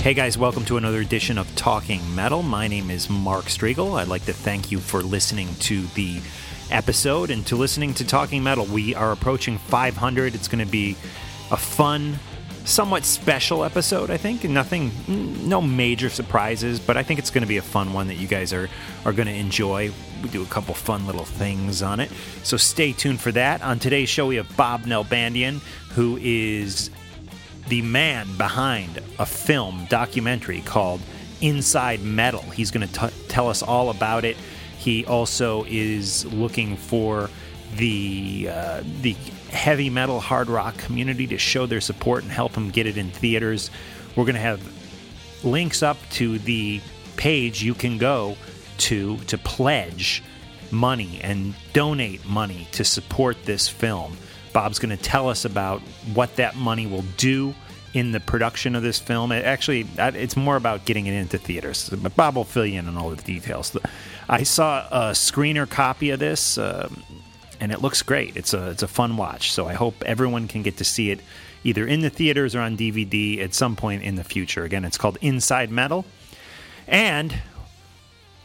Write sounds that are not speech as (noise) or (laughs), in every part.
Hey guys, welcome to another edition of Talking Metal. My name is Mark Strigl. I'd like to thank you for listening to the episode and to listening to Talking Metal. We are approaching 500. It's going to be a fun, somewhat special episode, I think. Nothing, no major surprises, but I think it's going to be a fun one that you guys are, are going to enjoy. We do a couple fun little things on it. So stay tuned for that. On today's show, we have Bob Nalbandian, who is the man behind a film documentary called Inside Metal. He's going to tell us all about it. He also is looking for the uh, the heavy metal hard rock community to show their support and help him get it in theaters. We're going to have links up to the page you can go to to pledge money and donate money to support this film. Bob's going to tell us about what that money will do in the production of this film. It actually, it's more about getting it into theaters. But Bob will fill you in on all the details. I saw a screener copy of this, um, and it looks great. It's a it's a fun watch. So I hope everyone can get to see it either in the theaters or on DVD at some point in the future. Again, it's called Inside Metal. And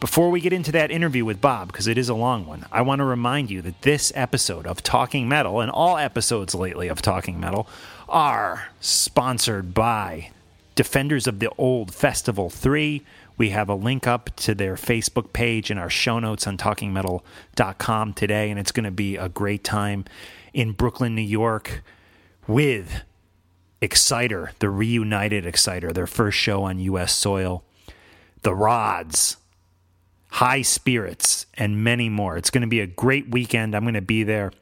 before we get into that interview with Bob, because it is a long one, I want to remind you that this episode of Talking Metal and all episodes lately of Talking Metal are sponsored by Defenders of the Old Festival 3. We have a link up to their Facebook page in our show notes on talkingmetal.com today, and it's going to be a great time in Brooklyn, New York with Exciter, the reunited Exciter, their first show on U.S. soil. The Rods, high spirits, and many more. It's going to be a great weekend. I'm going to be there.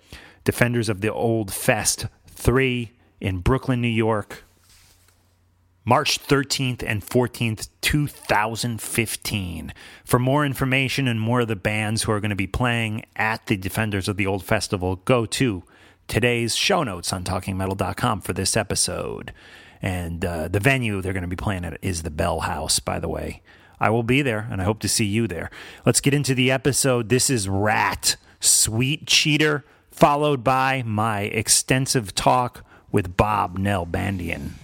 Defenders of the Old Fest 3 in Brooklyn, New York, March 13th and 14th, 2015. For more information and more of the bands who are going to be playing at the Defenders of the Old Festival, go to today's show notes on talkingmetal.com for this episode. And uh, the venue they're going to be playing at is the Bell House, by the way. I will be there, and I hope to see you there. Let's get into the episode. This is Ratt, Sweet Cheater, followed by my extensive talk with Bob Nalbandian. Sweet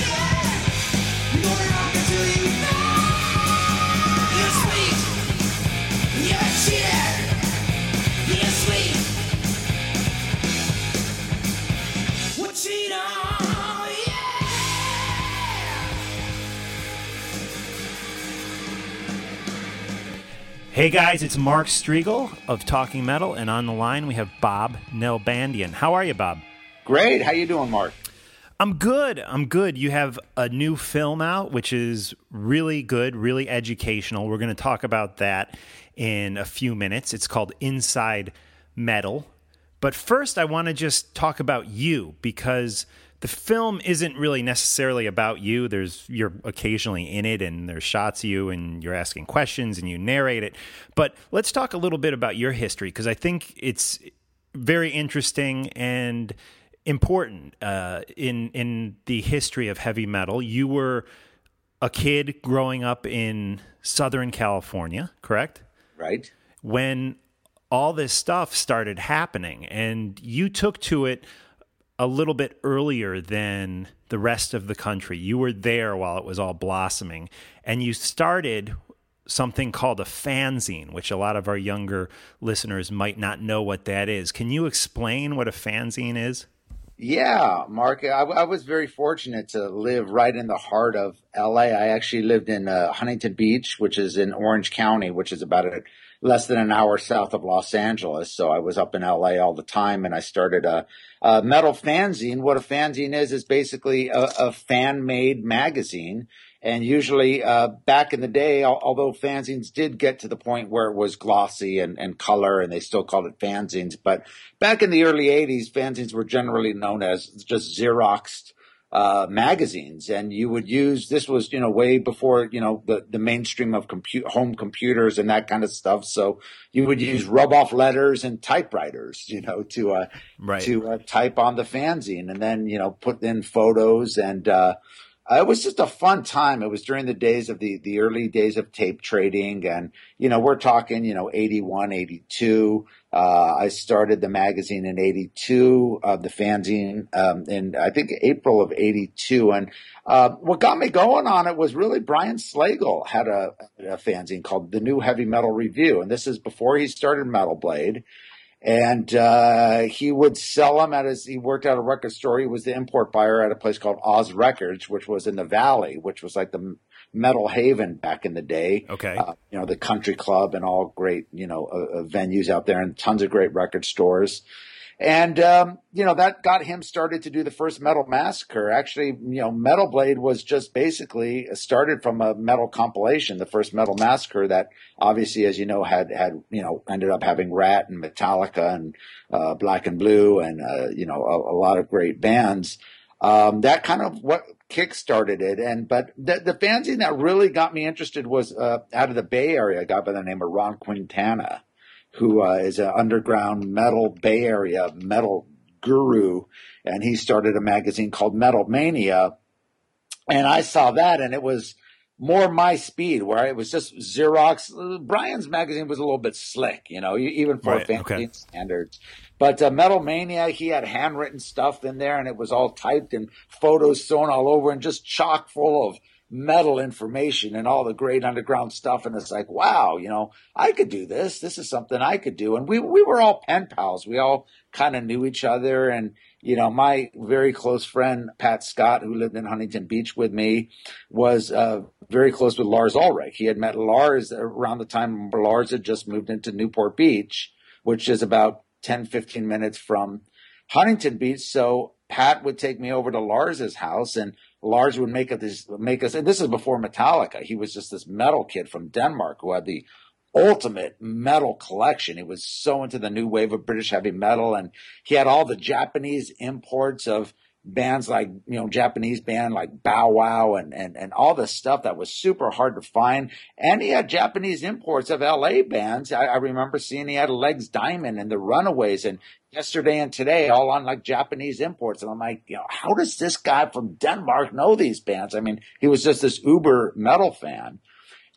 Hey guys, it's Mark Strigl of Talking Metal, and on the line we have Bob Nalbandian. How are you, Bob? Great. How you doing, Mark? I'm good. I'm good. You have a new film out, which is really good, really educational. We're going to talk about that in a few minutes. It's called Inside Metal. But first, I want to just talk about you because the film isn't really necessarily about you. There's you're occasionally in it, and there's shots of you, and you're asking questions, and you narrate it. But let's talk a little bit about your history because I think it's very interesting and important uh, in in the history of heavy metal. You were a kid growing up in Southern California, correct? Right. When all this stuff started happening, and you took to it a little bit earlier than the rest of the country. You were there while it was all blossoming, and you started something called a fanzine, which a lot of our younger listeners might not know what that is. Can you explain what a fanzine is? Yeah, Mark. I, I was very fortunate to live right in the heart of LA. I actually lived in uh, Huntington Beach, which is in Orange County, which is about a, less than an hour south of Los Angeles. So I was up in LA all the time, and I started a, a metal fanzine. What a fanzine is is basically a, a fan-made magazine. And usually, uh, back in the day, al- although fanzines did get to the point where it was glossy and, and color, and they still called it fanzines, but back in the early '80s, fanzines were generally known as just Xeroxed uh, magazines, and you would use this was you know way before you know the the mainstream of compute home computers and that kind of stuff. So you would use rub off letters and typewriters, (laughs) you know, to uh, Right. to uh, type on the fanzine, and then you know put in photos and. Uh, uh, it was just a fun time. It was during the days of the, the early days of tape trading. And, you know, we're talking, you know, 81, 82. Uh, I started the magazine in 82, uh, the fanzine, um, in I think April of 82. And, uh, what got me going on it was really Brian Slagel had a, a fanzine called the New Heavy Metal Review. And this is before he started Metal Blade and uh, he would sell them at his. He worked at a record store. He was the import buyer at a place called Oz Records, which was in the Valley, which was like the metal haven back in the day. Okay. uh, you know the country club and all great you know uh, uh, venues out there, and tons of great record stores. And um, you know that got him started to do the first Metal Massacre. Actually, you know, Metal Blade was just basically started from a metal compilation, the first Metal Massacre that obviously, as you know, had had you know ended up having Ratt and Metallica and uh, Black and Blue and uh, you know a, a lot of great bands. Um, that kind of what kick-started it. And but the, the fanzine that really got me interested was uh, out of the Bay Area, a guy by the name of Ron Quintana who uh, is an underground metal Bay Area metal guru, and he started a magazine called Metal Mania. And I saw that, and it was more my speed, where it was just Xerox. Brian's magazine was a little bit slick, you know, even for Right, okay. standards. But uh, Metal Mania, he had handwritten stuff in there, and it was all typed and photos sewn all over, and just chock full of metal information and all the great underground stuff. And it's like, wow, you know, I could do this. This is something I could do. And we we were all pen pals. We all kind of knew each other. And you know, my very close friend Pat Scott, who lived in Huntington Beach with me, was uh, very close with Lars Ulrich. He had met Lars around the time Lars had just moved into Newport Beach, which is about 10, 15 minutes from Huntington Beach. So Pat would take me over to Lars's house and Lars would make us make us and this is before Metallica. He was just this metal kid from Denmark who had the ultimate metal collection. He was so into the new wave of British heavy metal and he had all the Japanese imports of bands like you know Japanese band like Bow Wow and and and all this stuff that was super hard to find. And he had Japanese imports of L.A. bands. I, I remember seeing he had Legs Diamond and the Runaways and Yesterday and Today all on like Japanese imports. And I'm like, you know, how does this guy from Denmark know these bands? I mean, he was just this uber metal fan.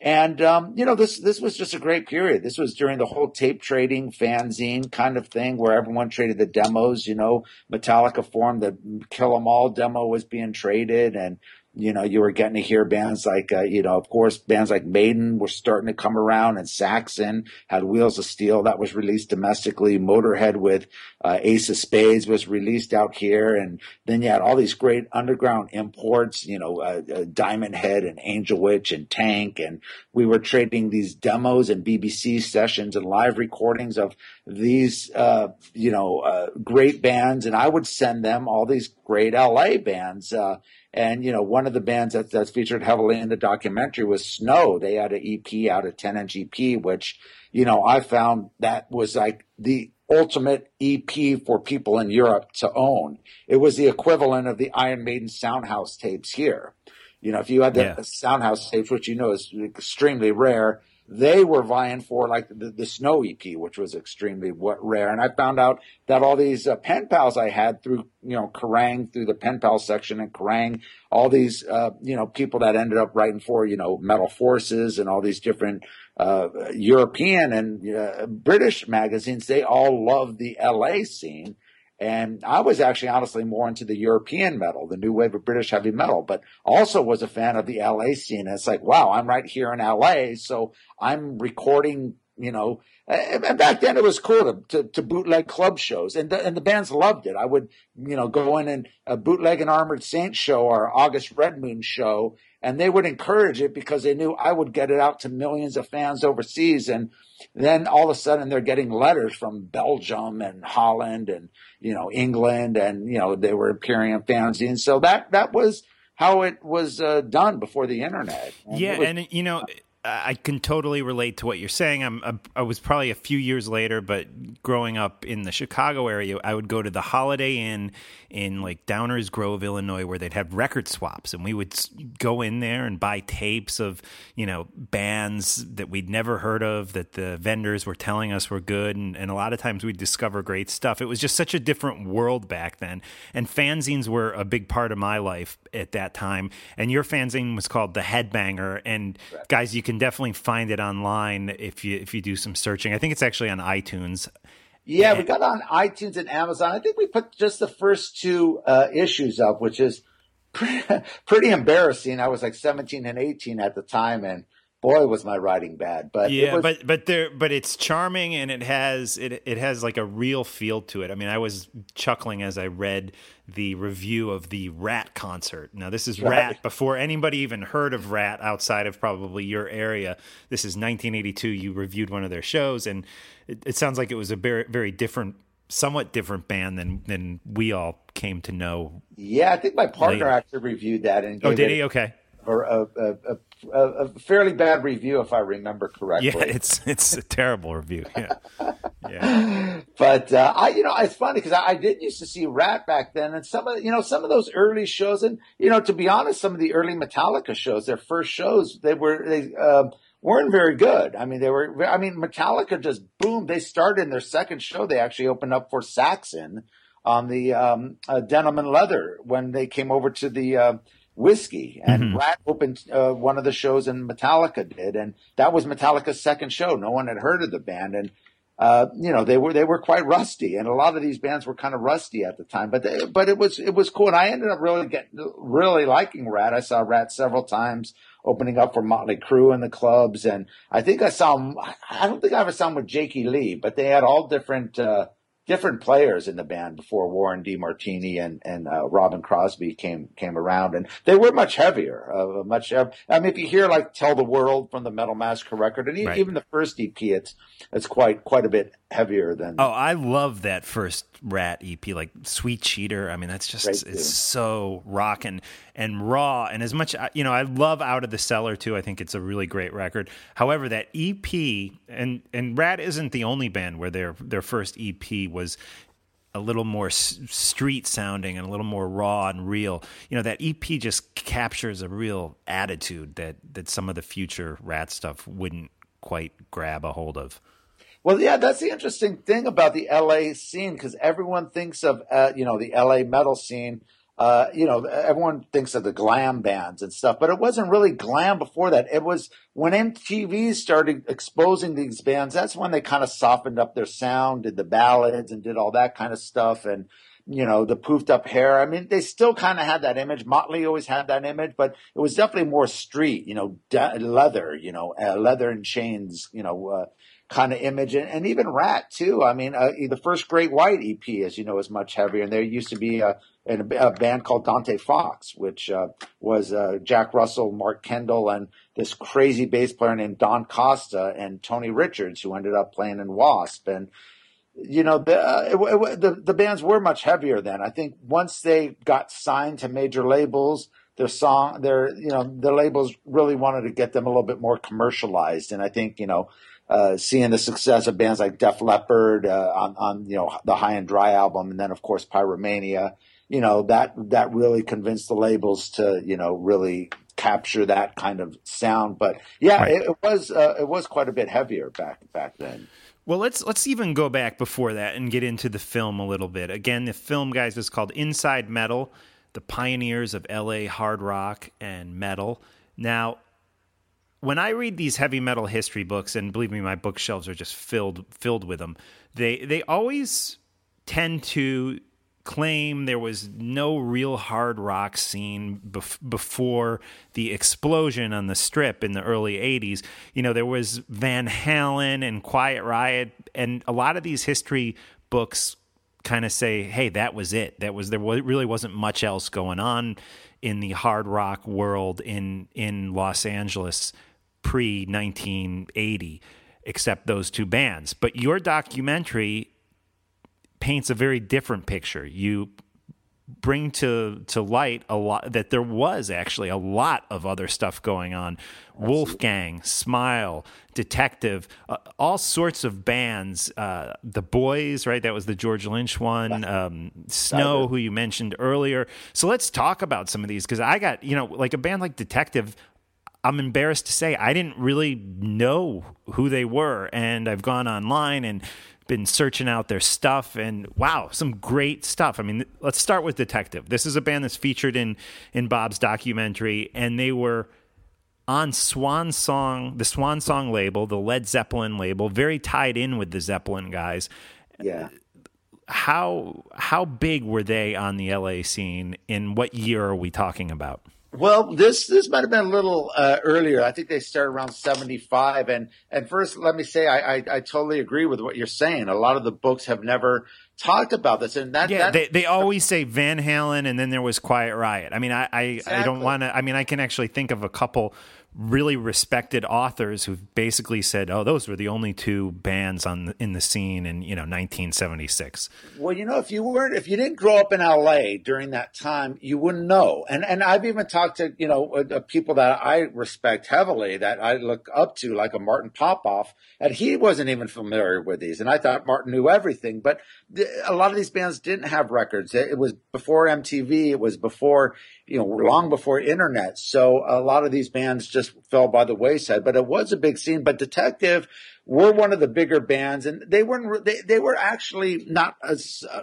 And um, you know, this this was just a great period. This was during the whole tape trading fanzine kind of thing, where everyone traded the demos. You know, Metallica formed the Kill 'Em All demo was being traded, and you know, you were getting to hear bands like, uh, you know, of course, bands like Maiden were starting to come around and Saxon had Wheels of Steel that was released domestically. Motorhead with uh, Ace of Spades was released out here. And then you had all these great underground imports, you know, uh, uh, Diamond Head and Angel Witch and Tank. And we were trading these demos and BBC sessions and live recordings of these, uh, you know, uh, great bands. And I would send them all these great LA bands. And, you know, one of the bands that, that's featured heavily in the documentary was Snow. They had an EP out of 10 inch EP, which, you know, I found that was like the ultimate EP for people in Europe to own. It was the equivalent of the Iron Maiden Soundhouse tapes here. You know, if you had the Yeah. Soundhouse tapes, which you know is extremely rare, they were vying for like the, the Snow EP, which was extremely rare. And I found out that all these uh, pen pals I had through, you know, Kerrang, through the pen pal section in Kerrang, all these, uh, you know, people that ended up writing for, you know, Metal Forces and all these different, uh, European and uh, British magazines, they all loved the LA scene. And I was actually honestly more into the European metal, the new wave of British heavy metal, but also was a fan of the LA scene. And it's like, wow, I'm right here in LA. So I'm recording, you know, and back then it was cool to, to, to bootleg club shows and the, and the bands loved it. I would, you know, go in and uh, bootleg an Armored Saint show or August Redmoon show and they would encourage it because they knew I would get it out to millions of fans overseas. And then all of a sudden they're getting letters from Belgium and Holland and, you know, England and, you know, they were appearing in fanzines. So that, that was how it was uh, done before the internet. And yeah, was- and you know, I can totally relate to what you're saying. I'm a, I was probably a few years later, but growing up in the Chicago area, I would go to the Holiday Inn in like Downers Grove, Illinois, where they'd have record swaps, and we would go in there and buy tapes of you know bands that we'd never heard of that the vendors were telling us were good, and, and a lot of times we'd discover great stuff. It was just such a different world back then, and fanzines were a big part of my life at that time. And your fanzine was called the Headbanger, and guys, you can definitely find it online if you if you do some searching. I think it's actually on iTunes. Yeah, we got on iTunes and Amazon. I think we put just the first two uh, issues up, which is pretty, (laughs) pretty embarrassing. I was like 17 and 18 at the time, and boy, was my writing bad. But Yeah, was- but but there but it's charming and it has it it has like a real feel to it. I mean, I was chuckling as I read the review of the Ratt concert. Now, this is. Ratt before anybody even heard of Ratt outside of probably your area. This is 1982. You reviewed one of their shows, and it, it sounds like it was a very very different, somewhat different band than than we all came to know. yeah, I think my partner Later. actually reviewed that and Oh, did he? Okay. a, a, a, a, a fairly bad review, if I remember correctly. Yeah, it's it's a terrible review. Yeah, yeah. (laughs) But uh, I, you know, it's funny because I, I did used to see Ratt back then, and some of you know some of those early shows, and you know, to be honest, some of the early Metallica shows, their first shows, they were they uh, weren't very good. I mean, they were. I mean, Metallica just boom. They started in their second show. They actually opened up for Saxon on the um, uh, Denim and Leather when they came over to the. Whiskey and Ratt opened uh, one of the shows, and Metallica did, and that was Metallica's second show. No one had heard of the band, and uh, you know, they were they were quite rusty, and a lot of these bands were kind of rusty at the time. But they, but it was it was cool, and I ended up really getting really liking Ratt. I saw Ratt several times opening up for Motley Crue in the clubs, and I think I saw I don't think I ever saw them with Jakey Lee, but they had all different. Uh, Different players in the band before Warren DeMartini and and uh, Robin Crosby came came around, and they were much heavier. Uh, much. I mean, if you hear like "Tell the World" from the Metal Massacre record, and e- Right. even the first EP, it's it's quite quite a bit heavier than Oh, I love that first Ratt EP, like Sweet Cheater. I mean, that's just it's so rocking and raw. And as much you know, I love Out of the Cellar too. I think it's a really great record. However, that EP and and Ratt isn't the only band where their their first EP was a little more street sounding and a little more raw and real. You know, that EP just captures a real attitude that that some of the future Ratt stuff wouldn't quite grab a hold of. Well, yeah, that's the interesting thing about the LA scene because everyone thinks of, uh, you know, the LA metal scene. Uh, you know, everyone thinks of the glam bands and stuff, but it wasn't really glam before that. It was when MTV started exposing these bands. That's when they kind of softened up their sound, did the ballads, and did all that kind of stuff. And you know, the poofed up hair. I mean, they still kind of had that image. Motley always had that image, but it was definitely more street. You know, leather. You know, uh, leather and chains. You know. Uh, kind of image and, and even ratt too. I mean uh, the first great white ep as you know is much heavier and there used to be a, a, a band called dante fox which uh, was uh, jack russell mark kendall and this crazy bass player named don costa and tony richards who ended up playing in wasp. And you know the, uh, it, it, the the bands were much heavier then. I think once they got signed to major labels their song their you know the labels really wanted to get them a little bit more commercialized. And i think you know uh, seeing the success of bands like Def Leppard uh, on, on you know the High and Dry album, and then of course Pyromania. You know that that really convinced the labels to you know really capture that kind of sound. But yeah, Right. it, it was uh, it was quite a bit heavier back back then. Well, let's let's even go back before that and get into the film a little bit. Again, the film, guys, is called Inside Metal: The Pioneers of LA Hard Rock and Metal. Now, when I read these heavy metal history books, and believe me, my bookshelves are just filled filled with them. They they always tend to claim there was no real hard rock scene bef- before the explosion on the strip in the early 80s. You know, there was Van Halen and Quiet Riot, and a lot of these history books kind of say, hey, that was it. That was there really wasn't much else going on in the hard rock world in in Los Angeles pre 1980 except those two bands. But your documentary paints a very different picture. You bring to to light a lot that there was actually a lot of other stuff going on. Wolfgang, Smile, Detective, uh, all sorts of bands. Uh, the Boys, right? That was the George Lynch one. Um, Snow, who you mentioned earlier. So let's talk about some of these because I got you know like a band like Detective. I'm embarrassed to say I didn't really know who they were, and I've gone online and been searching out their stuff, and wow, some great stuff. I mean, let's start with Detective. This is a band that's featured in in Bob's documentary, and they were on Swan Song, the Swan Song label, the Led Zeppelin label, very tied in with the Zeppelin guys. Yeah. How how big were they on the LA scene? In what year are we talking about? Well, this this might have been a little uh, earlier. I think they started around seventy five. And and first, let me say, I, I I totally agree with what you're saying. A lot of the books have never talked about this, and that Yeah, that, they they always say Van Halen, and then there was Quiet Riot. I mean, I I, I don't want to. I mean, I can actually think of a couple really respected authors who've basically said, "Oh, those were the only two bands on the, in the scene in you know 1976." Well, you know, if you weren't, if you didn't grow up in LA during that time, you wouldn't know. And and I've even talked to you know uh, uh, people that I respect heavily, that I look up to, like a Martin Popoff, and he wasn't even familiar with these. And I thought Martin knew everything, but th- a lot of these bands didn't have records. It, it was before MTV. It was before you know, long before internet. So a lot of these bands just fell by the wayside. But it was a big scene. But Detective were one of the bigger bands, and they weren't. They, they were actually not a,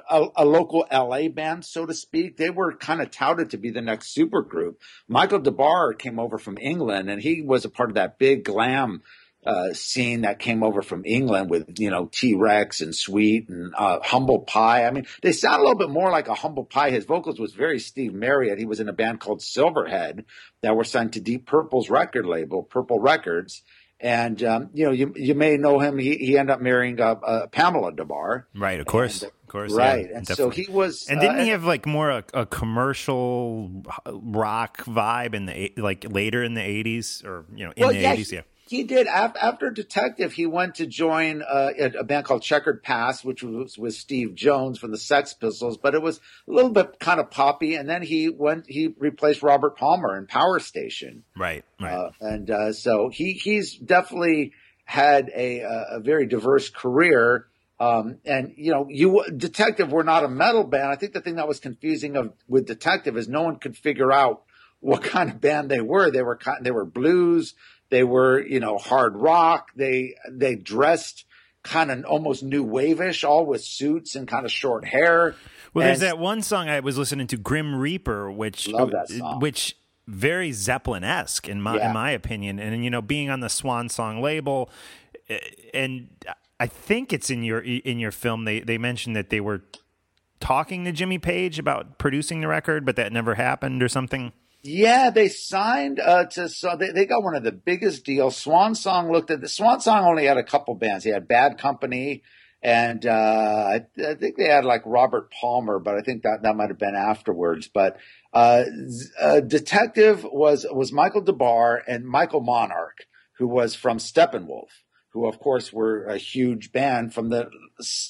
a, a local LA band, so to speak. They were kind of touted to be the next supergroup. Michael Des Barres came over from England, and he was a part of that big glam uh, scene that came over from England with, you know, T-Rex and Sweet and, uh, Humble Pie. I mean, they sound a little bit more like a Humble Pie. His vocals was very Steve Marriott. He was in a band called Silverhead that were signed to Deep Purple's record label, Purple Records. And, um, you know, you, you may know him. He, he ended up marrying, uh, uh, Pamela Des Barres. Right, of course, And, uh, of course, Right. yeah, and so he was, And didn't uh, he have like more a, a commercial rock vibe in the like later in the 80s or you know in Well, the yeah, 80s? Yeah. He did. After Detective, he went to join uh, a, a band called Checkered Past, which was with Steve Jones from the Sex Pistols, but it was a little bit kind of poppy. And then he went, he replaced Robert Palmer in Power Station. Right, right. Uh, and uh, so he he's definitely had a, a, a very diverse career. Um, and you know, you Detective were not a metal band. I think the thing that was confusing of with Detective is no one could figure out what kind of band they were. They were they were blues. They were you know hard rock. They they dressed kind of almost new wave-ish, all with suits and kind of short hair. Well, there's that one song I was listening to, Grim Reaper, which Love that song. which very Zeppelin esque in my Yeah. in my opinion, and you know, being on the Swan Song label, eh, and I think it's in your in your film. They they mentioned that they were talking to Jimmy Page about producing the record, but that never happened or something. Yeah, they signed uh, to so they, they got one of the biggest deals. Swan Song looked at the Swan Song only had a couple bands. He had Bad Company, and uh, I, I think they had like Robert Palmer, but I think that that might have been afterwards. But uh, uh, Detective was was Michael Des Barres and Michael Monarch, who was from Steppenwolf, who of course were a huge band from the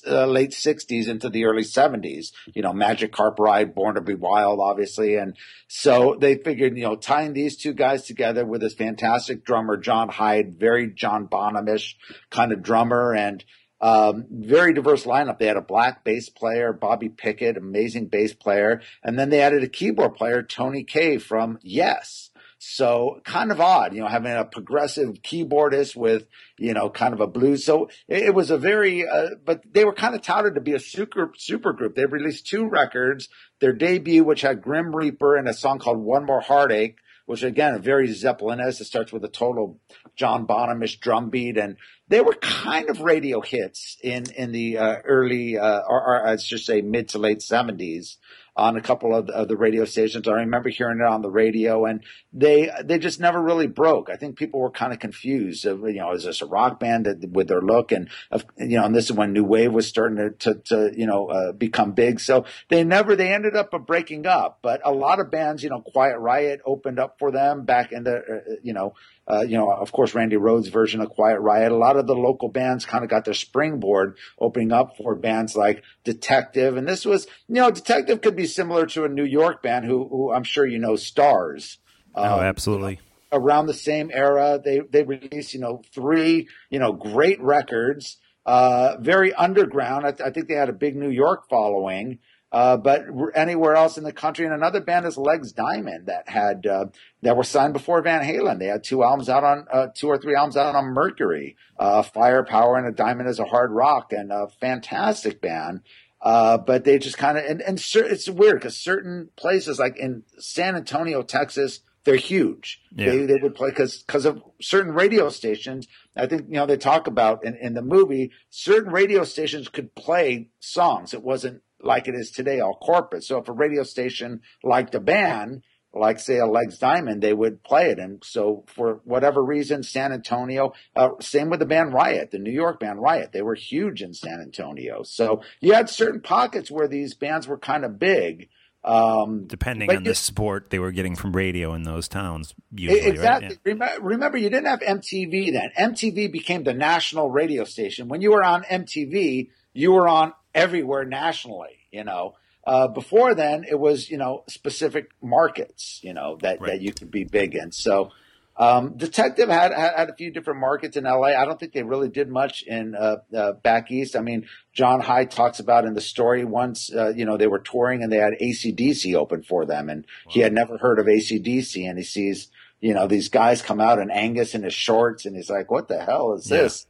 uh, late '60s into the early '70s. You know, Magic Carp Ride, Born to Be Wild, obviously, and so they figured, you know, tying these two guys together with this fantastic drummer, John Hyde, very John Bonham-ish kind of drummer and um, very diverse lineup. They had a black bass player, Bobby Pickett, amazing bass player. And then they added a keyboard player, Tony Kaye from Yes. So kind of odd, you know, having a progressive keyboardist with, you know, kind of a blues. So it, it was a very, uh, but they were kind of touted to be a super, super group. They released two records. Their debut, which had Grim Reaper and a song called One More Heartache, which again, a very Zeppelin-esque. It starts with a total John Bonham-ish drum beat. And they were kind of radio hits in, in the uh, early, uh, or, or I should say mid to late seventies on a couple of, of the radio stations. I remember hearing it on the radio and they, they just never really broke. I think people were kind of confused of, you know, is this a rock band that, with their look? And, of, you know, and this is when new wave was starting to, to, to you know, uh, become big. So they never, they ended up uh, breaking up, but a lot of bands, you know, Quiet Riot opened up for them back in the, uh, you know, uh, you know, of course, Randy Rhoads' version of Quiet Riot. A lot of the local bands kind of got their springboard opening up for bands like Detective. And this was, you know, Detective could be similar to a New York band who, who I'm sure you know, Starz. Oh, Um, absolutely. around the same era. They they released you know three you know great records, uh, very underground. I, th- I think they had a big New York following, uh, but anywhere else in the country. And another band is Legs Diamond that had uh, that were signed before Van Halen. They had two albums out on uh, two or three albums out on Mercury, uh, Firepower and a Diamond is a Hard Rock, and a fantastic band. Uh, but they just kind of, and, and cer- it's weird because certain places like in San Antonio, Texas, they're huge. Yeah. They, they would play because, because of certain radio stations. I think, you know, they talk about in, in the movie, certain radio stations could play songs. It wasn't like it is today, all corporate. So if a radio station liked a band, like say a Legs Diamond, they would play it. And so for whatever reason, San Antonio, uh, same with the band Riot, the New York band Riot, they were huge in San Antonio. So you had certain pockets where these bands were kind of big. Um, Depending on you- the support they were getting from radio in those towns, usually, exactly. right? Yeah. Remember, remember, you didn't have MTV then. MTV became the national radio station. When you were on MTV, you were on everywhere nationally. You know, uh, before then it was you know specific markets. You know that Right. that you could be big in. So. Um, Detective had, had had a few different markets in LA. I don't think they really did much in uh, uh, back east. I mean, John Hyde talks about in the story once, uh, you know, they were touring and they had ACDC open for them, and he had never heard of ACDC, and he sees, you know, these guys come out and Angus in his shorts, and he's like, "What the hell is Yeah. this?"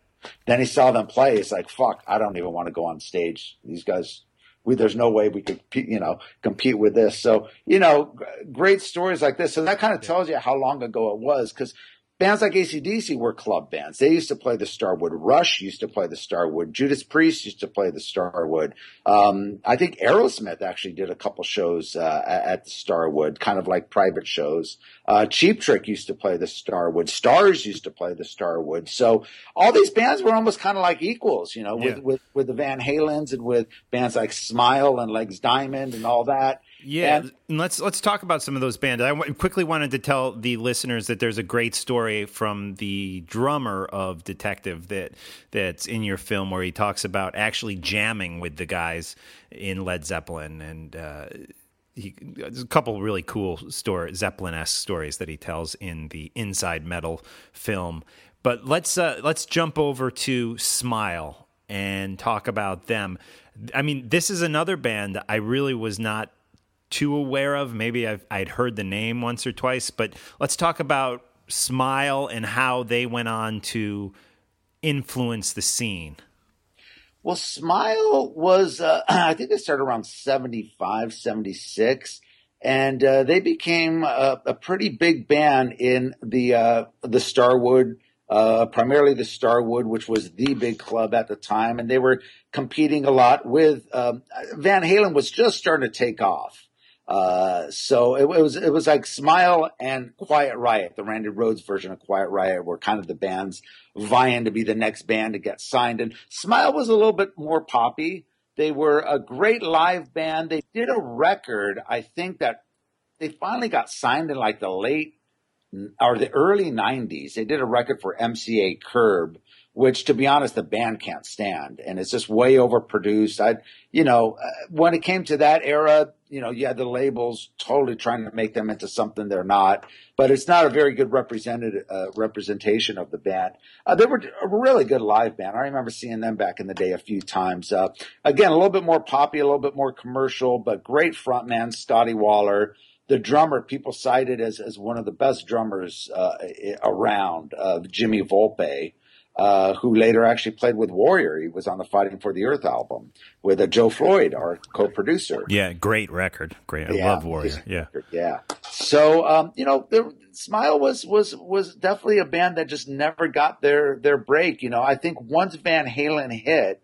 Then he saw them play. He's like, "Fuck, I don't even want to go on stage. These guys." We, there's no way we could, you know, compete with this. So, you know, great stories like this. So that kind of tells you how long ago it was because bands like ACDC were club bands. They used to play the Starwood. Rush used to play the Starwood. Judas Priest used to play the Starwood. Um, I think Aerosmith actually did a couple shows uh, at the Starwood, kind of like private shows. Uh, Cheap Trick used to play the Starwood. Starz used to play the Starwood. So all these bands were almost kind of like equals, you know, with, Yeah. with, with the Van Halens and with bands like Smile and Legs Diamond and all that. Yeah, And- and let's let's talk about some of those bands. I w- quickly wanted to tell the listeners that there's a great story from the drummer of Detective that that's in your film where he talks about actually jamming with the guys in Led Zeppelin and. Uh, he, there's a couple really cool story Zeppelin esque stories that he tells in the Inside Metal film. But let's uh, let's jump over to Smile and talk about them. I mean, this is another band I really was not too aware of. Maybe I've, I'd heard the name once or twice, but let's talk about Smile and how they went on to influence the scene. Well, Smile was, uh, (clears throat) I think they started around 75, 76. And uh, they became a, a, pretty big band in the uh, the Starwood, uh, primarily the Starwood, which was the big club at the time, and they were competing a lot with um, Van Halen. Was just starting to take off, uh, so it, it, was it was like Smile and Quiet Riot, the Randy Rhoads version of Quiet Riot, were kind of the bands vying to be the next band to get signed. And Smile was a little bit more poppy. They were a great live band. They did a record, I think that they finally got signed in like the late or the early 90s. They did a record for MCA Curb, which to be honest, the band can't stand. And it's just way overproduced. I, you know, uh, when it came to that era, you know, you had the labels totally trying to make them into something they're not, but it's not a very good represented, uh, representation of the band. Uh, they were a really good live band. I remember seeing them back in the day a few times. Uh, again, a little bit more poppy, a little bit more commercial, but great frontman, Stoddy Waller the drummer people cited as, as one of the best drummers uh, around, uh, Jimmy Volpe, uh, who later actually played with Warrior. He was on the Fighting for the Earth album with uh, Joe Floyd, our co-producer. Yeah, great record. Great. I yeah, love Warrior. Yeah. Yeah. So, um, you know, the, Smile was, was, was definitely a band that just never got their, their break. You know, I think once Van Halen hit,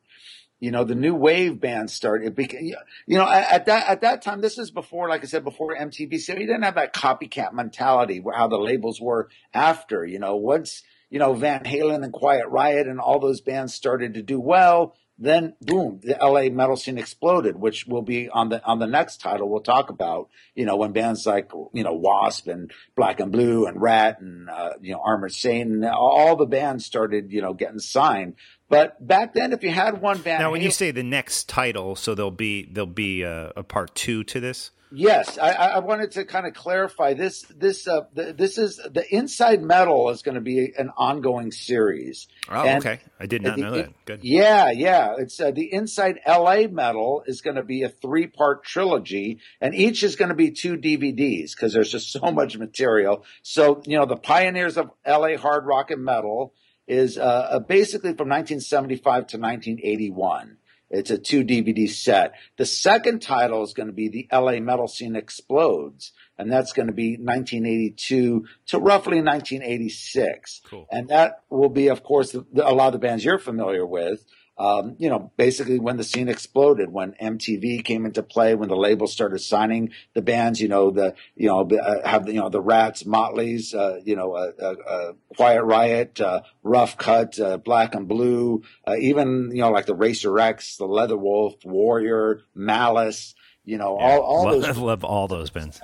you know, the new wave band started. It became, you know, at that at that time, this is before, like I said, before MTV. So you didn't have that copycat mentality, how the labels were after. You know, once you know Van Halen and Quiet Riot and all those bands started to do well, then boom, the LA metal scene exploded, which will be on the on the next title we'll talk about. You know, when bands like you know Wasp and Black and Blue and Ratt and uh, you know Armored Saint, and all the bands started you know getting signed. But back then, if you had one band, now when you say the next title, so there'll be there'll be a, a part two to this. Yes, I, I, wanted to kind of clarify this. This uh, the, this is the Inside Metal is going to be an ongoing series. Oh, and okay. I did not the, know that. Good. Yeah, yeah. It's uh, the Inside LA Metal is going to be a three part trilogy, and each is going to be two DVDs because there's just (laughs) so much material. So you know, the pioneers of LA hard rock and metal is uh, uh basically from 1975 to 1981. It's a two DVD set. The second title is going to be The LA Metal Scene Explodes, and that's going to be 1982 to roughly 1986. Cool. And that will be, of course, a lot of the bands you're familiar with um, you know, basically when the scene exploded, when MTV came into play, when the labels started signing the bands, you know, the, you know, uh, have, you know, the Ratts, Motleys, uh, you know, uh, uh, uh Quiet Riot, uh, Rough Cut, Black and Blue, even, you know, like the Racer X, the Leatherwolf, Warrior, Malice, you know, yeah, all, all love, those. I (laughs) love all those bands.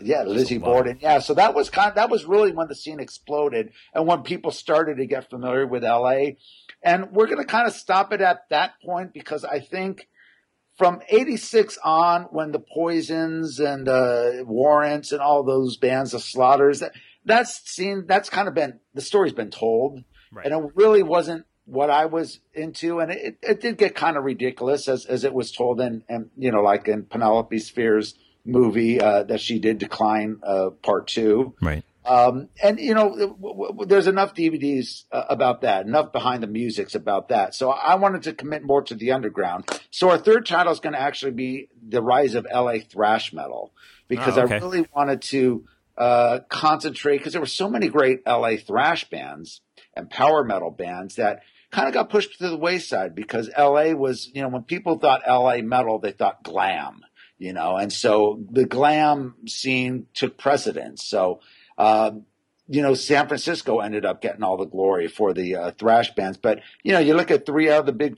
Yeah, Lizzie Borden. Yeah, so that was kind. Of, that was really when the scene exploded, and when people started to get familiar with LA. And we're going to kind of stop it at that point because I think from 86 on, when the Poisons and uh, Warrants and all those bands, the Slaughters, that, that's seen, that's kind of been, the story's been told. Right. And it really wasn't what I was into. And it, it did get kind of ridiculous as, as it was told in, and you know, like in Penelope Spheeris' movie, uh, that she did decline, uh, part two. Right. Um, and you know, w- w- there's enough DVDs uh, about that, enough behind the music's about that. So I wanted to commit more to the underground. So our third title is going to actually be the rise of LA thrash metal because oh, okay. I really wanted to uh, concentrate because there were so many great LA thrash bands and power metal bands that kind of got pushed to the wayside because LA was, you know, when people thought LA metal, they thought glam, you know, and so the glam scene took precedence. So um, you know, San Francisco ended up getting all the glory for the uh, thrash bands. But you know, you look at three of the big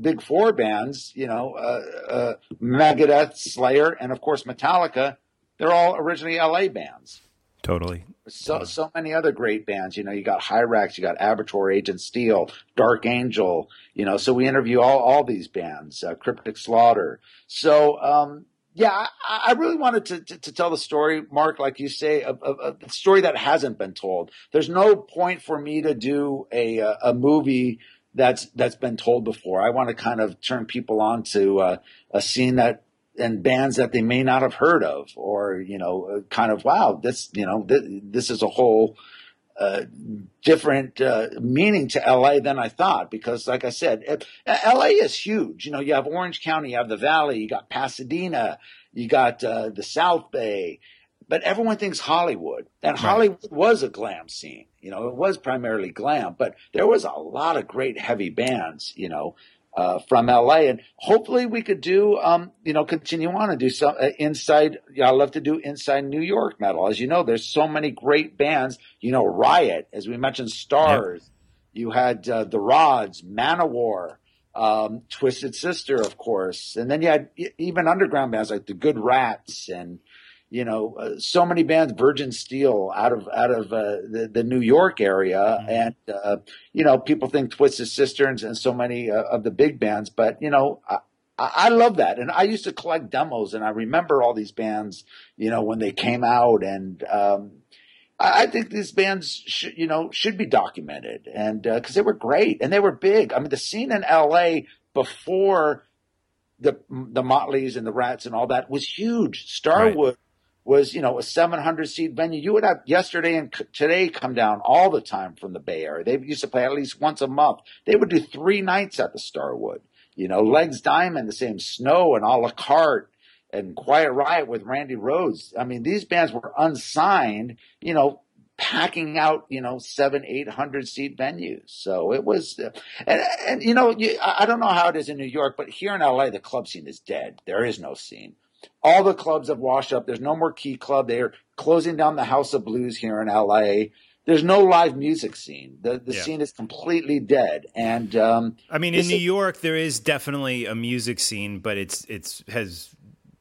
big four bands, you know, uh, uh, Megadeth, Slayer, and of course Metallica. They're all originally LA bands. Totally. So so many other great bands. You know, you got Hyrax, you got Abertor, Agent Steel, Dark Angel. You know, so we interview all all these bands, uh, Cryptic Slaughter. So um, yeah, I, I really wanted to, to, to, tell the story, Mark, like you say, a, a, a, story that hasn't been told. There's no point for me to do a, a movie that's that's been told before. I want to kind of turn people on to uh, a scene that and bands that they may not have heard of, or you know, uh, kind of wow, this you know, th- this is a whole uh, different uh, meaning to LA than I thought. Because, like I said, it, LA is huge. You know, you have Orange County, you have the Valley, you got Pasadena, you got uh, the South Bay, but everyone thinks Hollywood, and Right. Hollywood was a glam scene. You know, it was primarily glam, but there was a lot of great heavy bands. You know. Uh, from LA, and hopefully we could do, um, you know, continue on and do some uh, inside. Yeah, I love to do inside New York metal. As you know, there's so many great bands. You know, Riot, as we mentioned, Starz. You had uh, the Rods, Manowar, um, Twisted Sister, of course, and then you had even underground bands like the Good Rats and you know uh, so many bands, Virgin Steele, out of out of uh, the the New York area, and uh, you know people think Twisted Sister and, so many uh, of the big bands, but you know. I, I love that, and I used to collect demos, and I remember all these bands, you know, when they came out, and um, I I think these bands should, you know, should be documented, and because they were great and they were big. I mean, the scene in L.A. before the the Motleys and the Rats and all that was huge. Starwood was, you know, a 700 seat venue. You would have yesterday and today come down all the time from the Bay Area. They used to play at least once a month. They would do three nights at the Starwood. You know, Legs Diamond, the same Snow and a la carte and Quiet Riot with Randy Rhoads. I mean, these bands were unsigned, you know, packing out, you know, seven, eight hundred seat venues. So it was, uh, and, and you know, you, I I don't know how it is in New York, but here in LA, the club scene is dead. There is no scene. All the clubs have washed up. There's no more Key Club. They're closing down the House of Blues here in LA. There's no live music scene. The the Yeah. scene is completely dead. And um, I mean, in New is- York, there is definitely a music scene, but it's it's has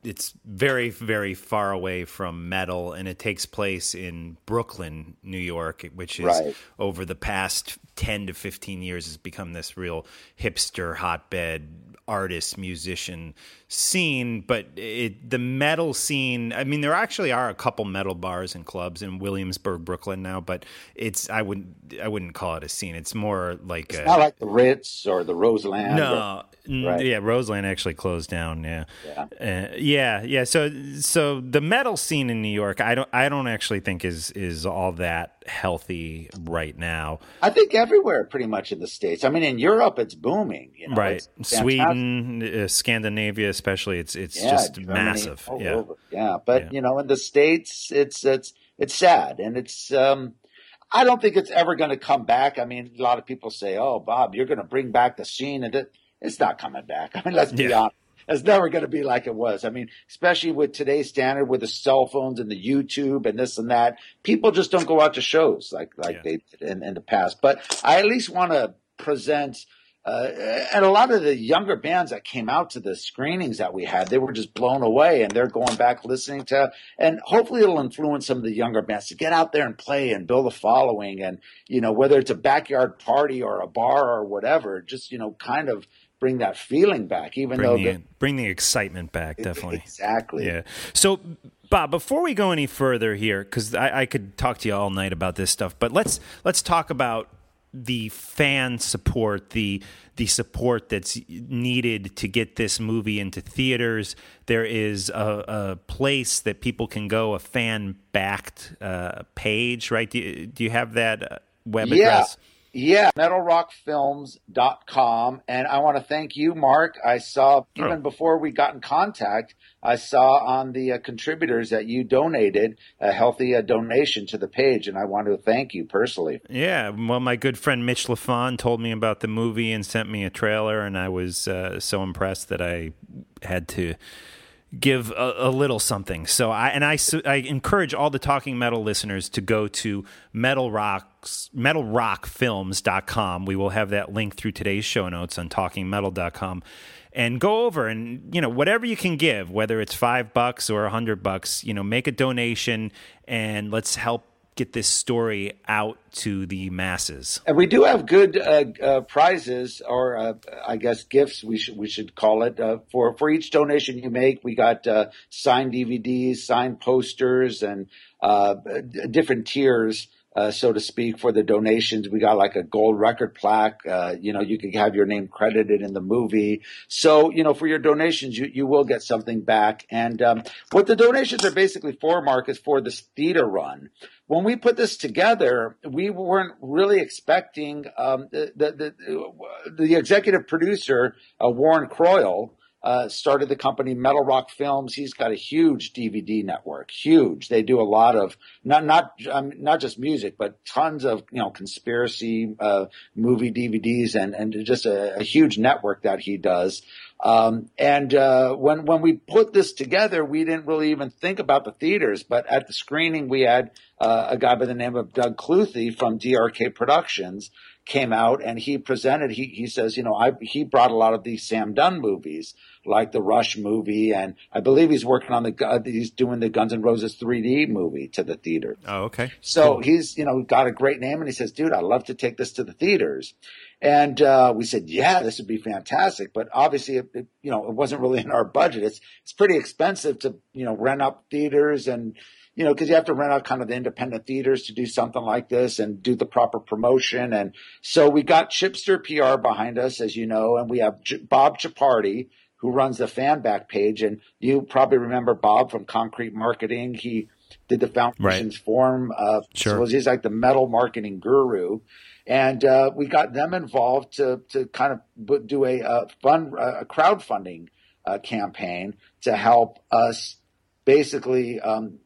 it's very very far away from metal, and it takes place in Brooklyn, New York, which is Right. over the past ten to fifteen years has become this real hipster hotbed artist musician scene but it the metal scene i mean there actually are a couple metal bars and clubs in williamsburg brooklyn now but it's i wouldn't i wouldn't call it a scene it's more like a, not like the Ritz or the Roseland. no, n- Right. yeah, Roseland actually closed down. Yeah, Yeah. uh, yeah, yeah. So, so the metal scene in New York, I don't, I don't actually think is is all that healthy right now. I think everywhere, pretty much in the states. I mean, in Europe, it's booming. You know, right, Sweden, uh, Scandinavia, especially, it's it's Yeah, just Germany, massive. all Yeah, over. yeah. But Yeah. you know, in the states, it's it's it's sad, and it's. um I don't think it's ever going to come back. I mean, a lot of people say, "Oh, Bob, you're going to bring back the scene," and it, it's not coming back. (laughs) I mean, let's be honest. It's never going to be like it was. I mean, especially with today's standard, with the cell phones and the YouTube and this and that, people just don't go out to shows like like they did in, in the past. But I at least want to present uh, and a lot of the younger bands that came out to the screenings that we had, they were just blown away and they're going back listening to, and hopefully it'll influence some of the younger bands to get out there and play and build a following. And, you know, whether it's a backyard party or a bar or whatever, just, you know, kind of bring that feeling back, even bring though the the, bring the excitement back. Definitely. exactly. Yeah. So, Bob, before we go any further here, because I, I could talk to you all night about this stuff, but let's let's talk about the fan support, the the support that's needed to get this movie into theaters. There is a, a place that people can go, a fan backed uh, page, right? Do you, do you have that uh, web Yeah. address? Yeah, metalrockfilms.com. And I want to thank you, Mark. I saw, even Oh. before we got in contact, I saw on the uh, contributors that you donated a healthy uh, donation to the page. And I want to thank you personally. Yeah, well, my good friend Mitch Lafon told me about the movie and sent me a trailer, and I was uh, so impressed that I had to give a, a little something. So I and I, I encourage all the Talking Metal listeners to go to Metal Rocks metalrockfilms.com. We will have that link through today's show notes on talkingmetal.com. And go over and you know whatever you can give, whether it's five bucks or a hundred bucks, you know, make a donation and let's help get this story out to the masses. And we do have good uh, uh, prizes, or uh, I guess gifts. We should we should call it uh, for for each donation you make. We got uh, signed DVDs, signed posters, and uh, different tiers. Uh, so to speak, for the donations. We got like a gold record plaque. Uh, you know, you could have your name credited in the movie. So, you know, for your donations, you, you will get something back. And um, what the donations are basically for, Mark, is for this theater run. When we put this together, we weren't really expecting um, the, the, the, the executive producer, uh, Warren Croyle, uh, started the company Metal Rock Films. He's got a huge DVD network, huge. They do a lot of not not um, not just music, but tons of you know conspiracy uh, movie DVDs and and just a, a huge network that he does. Um, and uh, when when we put this together, we didn't really even think about the theaters. But at the screening, we had uh, a guy by the name of Doug Cluthy from DRK Productions came out and he presented. He he says, you know, I he brought a lot of these Sam Dunn movies, like the Rush movie, and I believe he's working on the uh, he's doing the Guns N' Roses 3D movie to the theater. Oh, okay. So Cool. he's, you know, got a great name and he says, dude, I'd love to take this to the theaters. And, uh, we said, yeah, this would be fantastic. But obviously, it, it, you know, it wasn't really in our budget. It's, it's pretty expensive to, you know, rent up theaters and, you know, cause you have to rent out kind of the independent theaters to do something like this and do the proper promotion. And so we got Chipster PR behind us, as you know, and we have J- Bob Chiappardi, who runs the fan back page. And you probably remember Bob from Concrete Marketing. He did the Foundations Forum. Uh, Sure. So he's like the metal marketing guru. And uh, we got them involved to, to kind of do a, uh fund, a crowdfunding uh, campaign to help us basically um,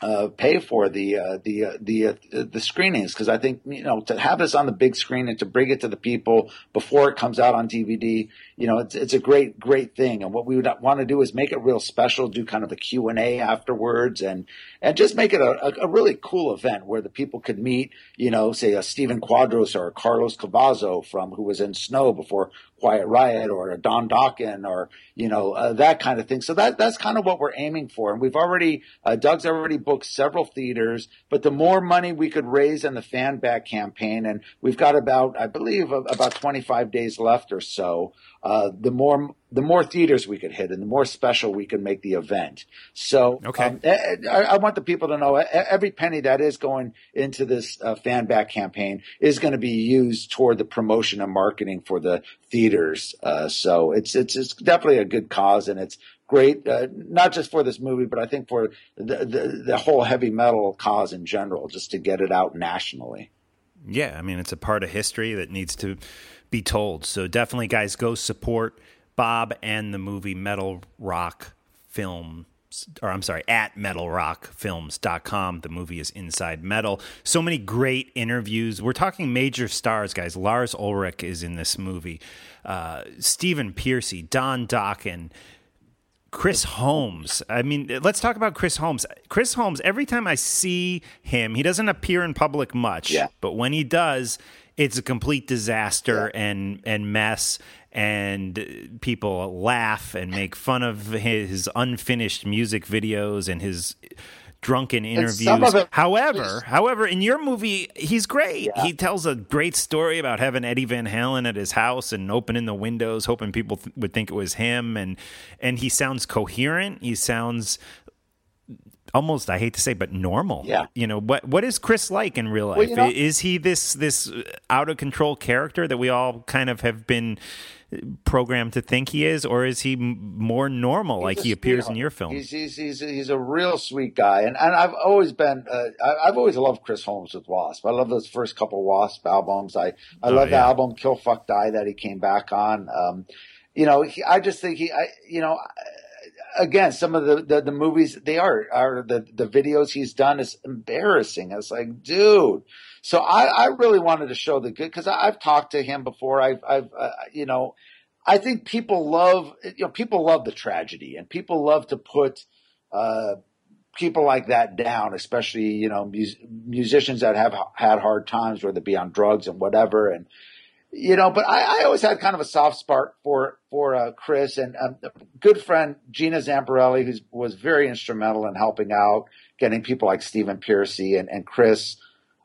uh, pay for the uh, the uh, the uh, the screenings. Because I think you know to have this on the big screen and to bring it to the people before it comes out on DVD, you know, it's it's a great great thing. And what we would want to do is make it real special, do kind of a Q and A afterwards, and and just make it a, a, really cool event where the people could meet, you know, say a Stephen Quadros or a Carlos Cavazo from who was in Snow before Quiet Riot or a Don Dokken or you know uh, that kind of thing. So that that's kind of what we're aiming for. And we've already uh, Doug's already booked several theaters, but the more money we could raise in the fan back campaign, and we've got about I believe about 25 days left or so. Uh, the more the more theaters we could hit, and the more special we could make the event. So Okay. um, I, I I want the people to know e- every penny that is going into this uh, fan back campaign is going to be used toward the promotion and marketing for the theaters. Uh, so it's it's it's definitely a good cause, and it's great uh, not just for this movie, but I think for the, the the whole heavy metal cause in general, just to get it out nationally. Yeah, I mean, it's a part of history that needs to be told. So definitely, guys, go support Bob and the movie Metal Rock Film Or I'm sorry, at metalrockfilms.com. The movie is Inside Metal. So many great interviews. We're talking major stars, guys. Lars Ulrich is in this movie. Uh, Stephen Pearcy, Don Dokken, Chris Holmes. I mean, let's talk about Chris Holmes. Chris Holmes, every time I see him, he doesn't appear in public much, Yeah. but when he does, it's a complete disaster and and mess and people laugh and make fun of his unfinished music videos and his drunken interviews. some of it- however, however, in your movie, he's great. He tells a great story about having Eddie Van Halen at his house and opening the windows, hoping people th- would think it was him. And and he sounds coherent. He sounds almost I hate to say, but normal. Yeah. You know what? What is Chris like in real life? Well, you know- is he this this out of control character that we all kind of have been programmed to think he is, or is he more normal like he appears in your film? He's he's he's, he's a real sweet guy, and and I've always been uh, I, I've always loved Chris Holmes with Wasp. I love those first couple Wasp albums. I I Oh, love the album Kill Fuck Die that he came back on. Um, you know, he, I just think he, I you know. Again, some of the, the, the movies they are are the the videos he's done is embarrassing. It's like, dude. So I, I really wanted to show the good because I've talked to him before. I've I've uh, you know I think people love, you know, people love the tragedy and people love to put, uh, people like that down, especially, you know, mus- musicians that have had hard times, whether it be on drugs and whatever. And, you know, but I, I always had kind of a soft spot for, for, uh, Chris and um, a good friend, Gina Zamparelli, who was very instrumental in helping out, getting people like Stephen Pearcy and, and Chris,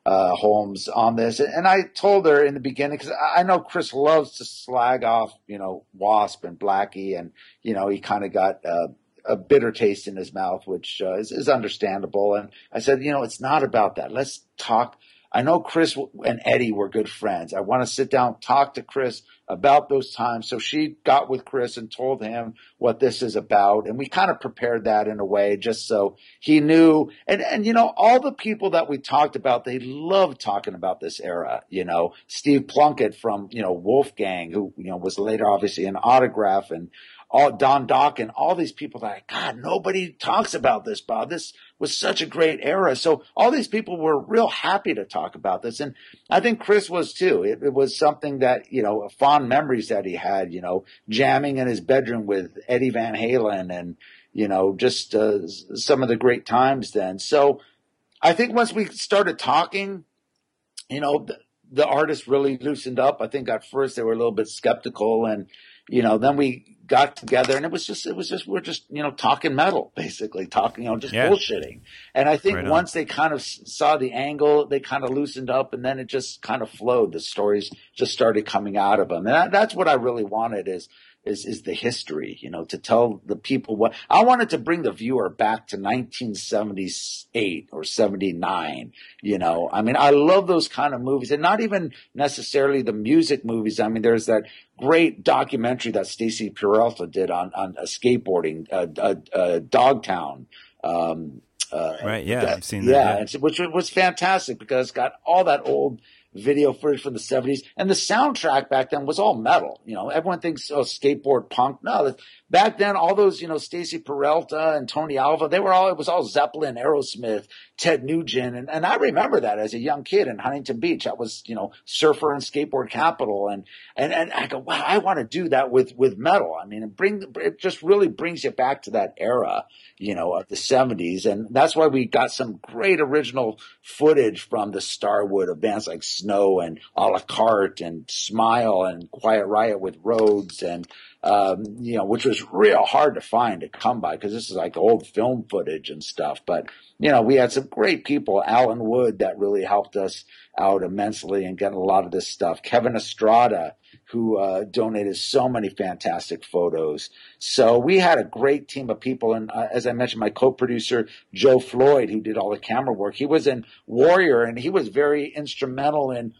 uh, Holmes on this. And I told her in the beginning, because I know Chris loves to slag off, you know, Wasp and Blackie, and, you know, he kind of got, uh, a bitter taste in his mouth, which uh, is, is understandable. And I said, you know, it's not about that. Let's talk. I know Chris and Eddie were good friends. I want to sit down, talk to Chris about those times. So she got with Chris and told him what this is about. And we kind of prepared that in a way just so he knew. And, and, you know, all the people that we talked about, they love talking about this era. You know, Steve Plunkett from, you know, Wolfgang, who, you know, was later obviously an autograph and all Don Dokken, and all these people that God, nobody talks about this, Bob. This was such a great era. So all these people were real happy to talk about this. And I think Chris was too. It, it was something that, you know, fond memories that he had, you know, jamming in his bedroom with Eddie Van Halen and, you know, just uh, some of the great times then. So I think once we started talking, you know, the, the artists really loosened up. I think at first they were a little bit skeptical and, you know, then we got together and it was just, it was just, we're just, you know, talking metal, basically talking, you know, just Yeah. bullshitting. And I think Right on. once they kind of saw the angle, they kind of loosened up and then it just kind of flowed. The stories just started coming out of them. And that, that's what I really wanted is, is, is the history, you know, to tell the people what I wanted to bring the viewer back to 1978 or 79, you know, I mean, I love those kind of movies and not even necessarily the music movies. I mean, there's that great documentary that Stacy Peralta did on, on uh, skateboarding, uh, uh, uh, Dogtown. Um, uh, Right, yeah, that- I've seen that, Yeah, yeah. it's- which was fantastic because it's got all that old video footage from the 70s and the soundtrack back then was all metal you know everyone thinks oh skateboard punk no back then all those you know Stacy Peralta and Tony Alva they were all it was all Zeppelin Aerosmith Ted Nugent. And, and I remember that as a young kid in Huntington Beach. That was you know surfer and skateboard capital. And and and I go wow I want to do that with with metal. I mean it bring it just really brings you back to that era you know of the 70s and that's why we got some great original footage from the Starwood of bands like Snow and a la carte and Smile and Quiet Riot with Rhoads and um, you know, which was real hard to find to come by because this is like old film footage and stuff. But you know, we had some great people, Alan Wood, that really helped us out immensely and getting a lot of this stuff. Kevin Estrada, who uh, donated so many fantastic photos. So we had a great team of people, and uh, as I mentioned, my co-producer Joe Floyd, who did all the camera work, he was in Warrior, and he was very instrumental in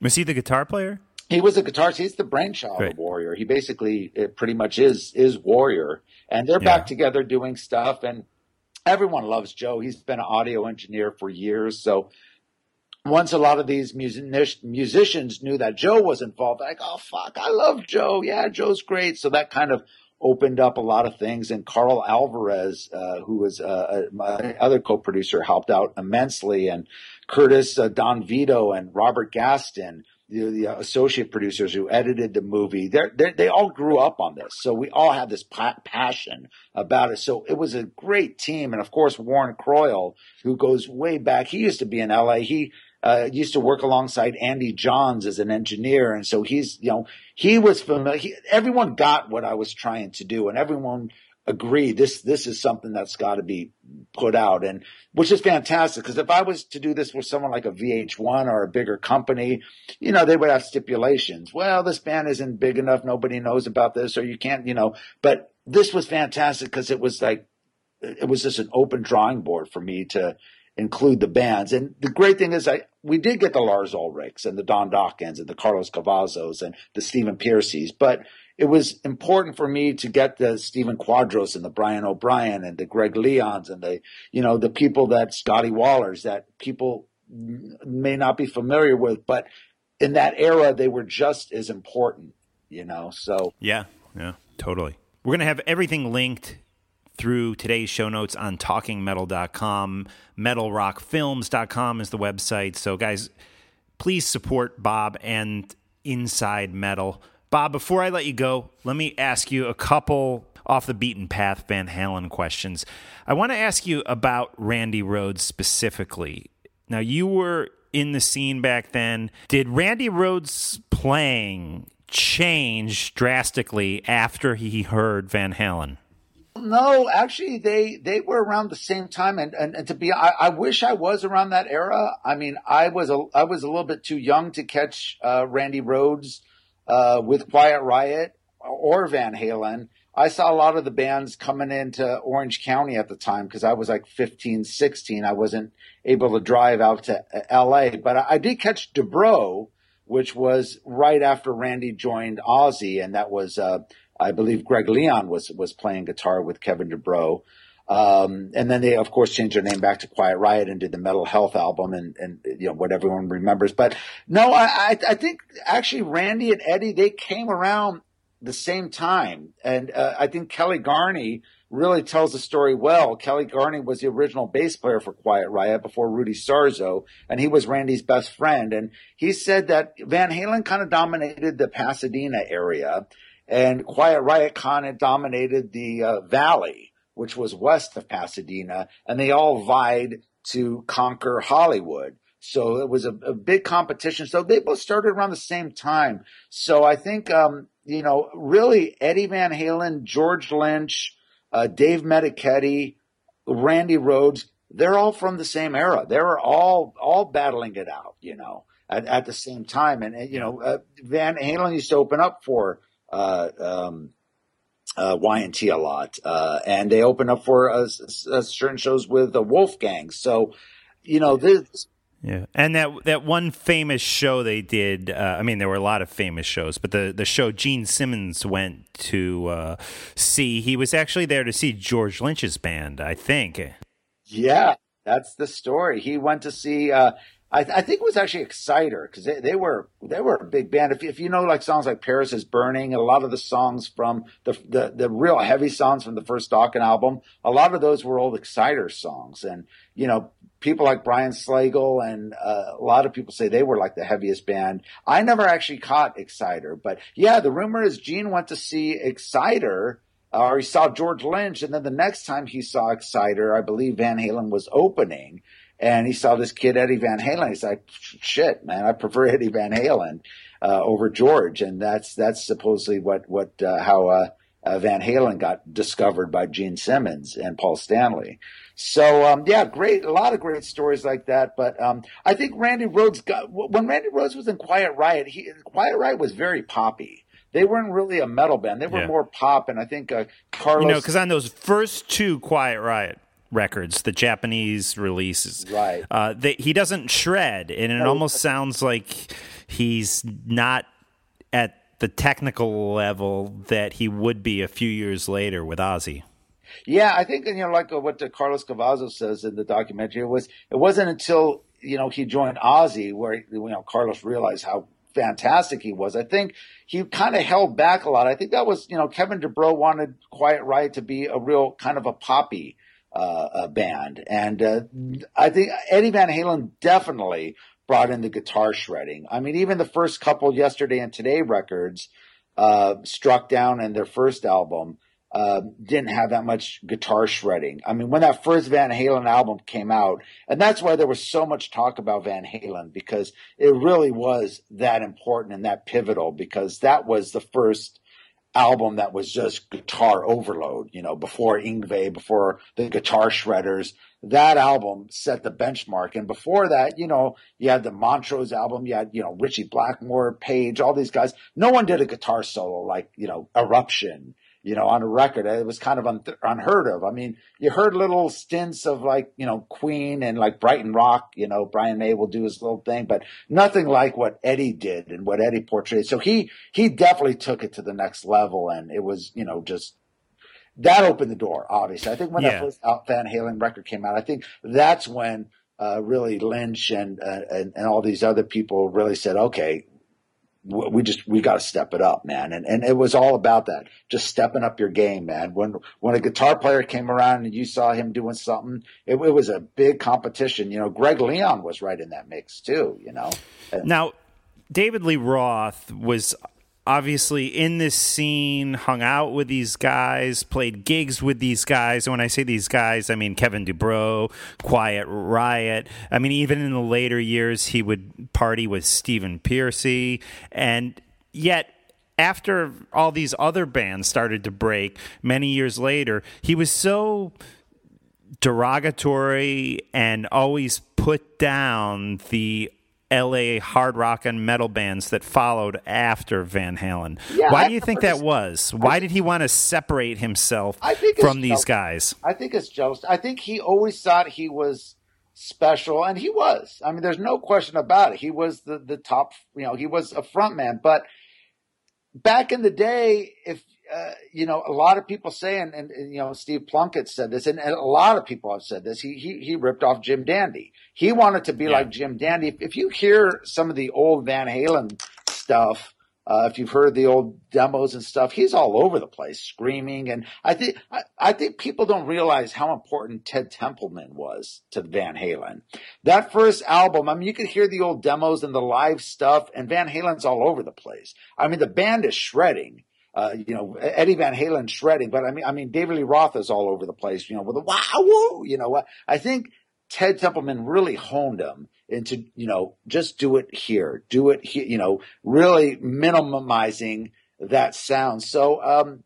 Was he the guitar player? He was a guitarist. He's the brainchild Great. of Warrior. He basically it pretty much is is Warrior, and they're Yeah. back together doing stuff. And everyone loves Joe. He's been an audio engineer for years. So once a lot of these music- musicians knew that Joe was involved, like, oh fuck, I love Joe. Yeah, Joe's great. So that kind of opened up a lot of things. And Carl Alvarez, uh, who was uh, uh, my other co-producer, helped out immensely. And Curtis uh, Don Vito and Robert Gaston, the, the associate producers who edited the movie, they're, they're, they all grew up on this. So we all had this pa- passion about it. So it was a great team. And of course, Warren Croyle, who goes way back, he used to be in LA. He uh, used to work alongside Andy Johns as an engineer. And so he's, you know, he was familiar. He, everyone got what I was trying to do and everyone agreed this, this is something that's got to be put out. And which is fantastic because if I was to do this with someone like a VH1 or a bigger company, you know, they would have stipulations. Well, this band isn't big enough. Nobody knows about this or you can't, you know, but this was fantastic because it was like, it was just an open drawing board for me to include the bands. And the great thing is I, we did get the Lars Ulrichs and the Don Dokkens and the Carlos Cavazos and the Stephen Pearcys, but it was important for me to get the Stephen Quadros and the Brian O'Brien and the Greg Leons and the, you know, the people that Scotty Wallers that people may not be familiar with, but in that era, they were just as important, you know, so Yeah, yeah, totally. We're to have everything linked through today's show notes on talkingmetal.com. Metalrockfilms.com is the website. So, guys, please support Bob and Inside Metal. Bob, before I let you go, let me ask you a couple off the beaten path Van Halen questions. I want to ask you about Randy Rhoads specifically. Now, you were in the scene back then. Did Randy Rhoads playing change drastically after he heard Van Halen? No, actually, they they were around the same time, and and, and to be, I, I wish I was around that era. I mean, I was a I was a little bit too young to catch uh, Randy Rhoads uh, with Quiet Riot or Van Halen. I saw a lot of the bands coming into Orange County at the time because I was like 15, 16. I wasn't able to drive out to uh, LA, but I, I did catch Dubrow, which was right after Randy joined Ozzy. And that was, uh, I believe Greg Leon was, was playing guitar with Kevin Dubrow. Um, and then they, of course, changed their name back to Quiet Riot and did the Metal Health album and, and, you know, what everyone remembers. But no, I, I, think actually Randy and Eddie, they came around the same time. And, uh, I think Kelly Garni really tells the story well. Kelly Garni was the original bass player for Quiet Riot before Rudy Sarzo, and he was Randy's best friend. And he said that Van Halen kind of dominated the Pasadena area and Quiet Riot kind of dominated the uh, valley which was west of Pasadena, and they all vied to conquer Hollywood. So it was a, a big competition. So they both started around the same time. So I think, um, you know, really Eddie Van Halen, George Lynch, uh, Dave Meniketti, Randy Rhoads, they're all from the same era. They were all, all battling it out, you know, at, at the same time. And, you know, uh, Van Halen used to open up for, uh, um, uh, Y&T a lot. Uh, and they open up for uh, uh, certain shows with the Wolfgang. So, you know, this. Yeah, and that that one famous show they did. Uh, I mean, there were a lot of famous shows, but the the show Gene Simmons went to uh, see. He was actually there to see George Lynch's band, I think. Yeah, that's the story. He went to see. Uh, I, I, think it was actually Xciter because they, they, were they were a big band. If, if you know like songs like Paris is Burning, a lot of the songs from the, the the real heavy songs from the first Dokken album, a lot of those were old Xciter songs. And you know, people like Brian Slagel and uh, a lot of people say they were like the heaviest band. I never actually caught Xciter, but yeah, the rumor is Gene went to see Xciter. Uh, or he saw George Lynch, and then the next time he saw Xciter, I believe Van Halen was opening, and he saw this kid Eddie Van Halen. He's like, "Shit, man, I prefer Eddie Van Halen uh, over George." And that's that's supposedly what what uh, how uh, uh, Van Halen got discovered by Gene Simmons and Paul Stanley. So um, yeah, great, a lot of great stories like that. But um, I think Randy Rhoads got when Randy Rhoads was in Quiet Riot. He Quiet Riot was very poppy they weren't really a metal band. They were yeah. more pop. And I think uh, Carlos, you know, because on those first two Quiet Riot records, the Japanese releases. Right. Uh, they, he doesn't shred, and it no, almost sounds like he's not at the technical level that he would be a few years later with Ozzy. Yeah, I think you know, like what Carlos Cavazo says in the documentary, it was it wasn't until you know he joined Ozzy where you know Carlos realized how fantastic he was. I think he kind of held back a lot. I think that was, you know, Kevin Dubrow wanted Quiet Riot to be a real kind of a poppy uh, band. And uh, I think Eddie Van Halen definitely brought in the guitar shredding. I mean, even the first couple yesterday and today records, uh, struck down in their first album, uh, didn't have that much guitar shredding. I mean, when that first Van Halen album came out, and that's why there was so much talk about Van Halen because it really was that important and that pivotal because that was the first album that was just guitar overload, you know, before Yngwie, before the guitar shredders. That album set the benchmark. And before that, you know, you had the Montrose album, you had, you know, Ritchie Blackmore, Page, all these guys. No one did a guitar solo like, you know, Eruption you know, on a record. It was kind of un- unheard of. I mean, you heard little stints of like, you know, Queen and like Brighton Rock, you know, Brian May will do his little thing, but nothing like what Eddie did and what Eddie portrayed. So he, he definitely took it to the next level and it was, you know, just, that opened the door, obviously. I think when yeah. that first Van Halen record came out, I think that's when, uh, really Lynch and, uh, and, and all these other people really said, okay, we just we got to step it up, man. And and it was all about that, just stepping up your game, man. When when a guitar player came around and you saw him doing something, it, it was a big competition. You know, Greg Leon was right in that mix too. You know. Now, David Lee Roth was obviously in this scene, hung out with these guys, played gigs with these guys. And when I say these guys, I mean Kevin Dubrow, Quiet Riot. I mean, even in the later years, he would party with Stephen Pearcy. And yet, after all these other bands started to break many years later, he was so derogatory and always put down the LA hard rock and metal bands that followed after Van Halen. Yeah, Why I do you think that was? Why did he want to separate himself from these jealous. guys? I think it's jealous. I think he always thought he was special, and he was. I mean, there's no question about it. He was the the top. You know, he was a front man. But back in the day, if uh, you know, a lot of people say, and, and, and, you know, Steve Plunkett said this, and, and a lot of people have said this. He he he ripped off Jim Dandy. He wanted to be Yeah. like Jim Dandy. If, if you hear some of the old Van Halen stuff. Uh, if you've heard the old demos and stuff, he's all over the place screaming. And I think, I, I think people don't realize how important Ted Templeman was to Van Halen. That first album, I mean, you could hear the old demos and the live stuff and Van Halen's all over the place. I mean, the band is shredding. Uh, you know, Eddie Van Halen shredding, but I mean, I mean, David Lee Roth is all over the place, you know, with the wow, woo, you know what? I think Ted Templeman really honed him into, you know, just do it here, do it here, you know, really minimizing that sound. So, um,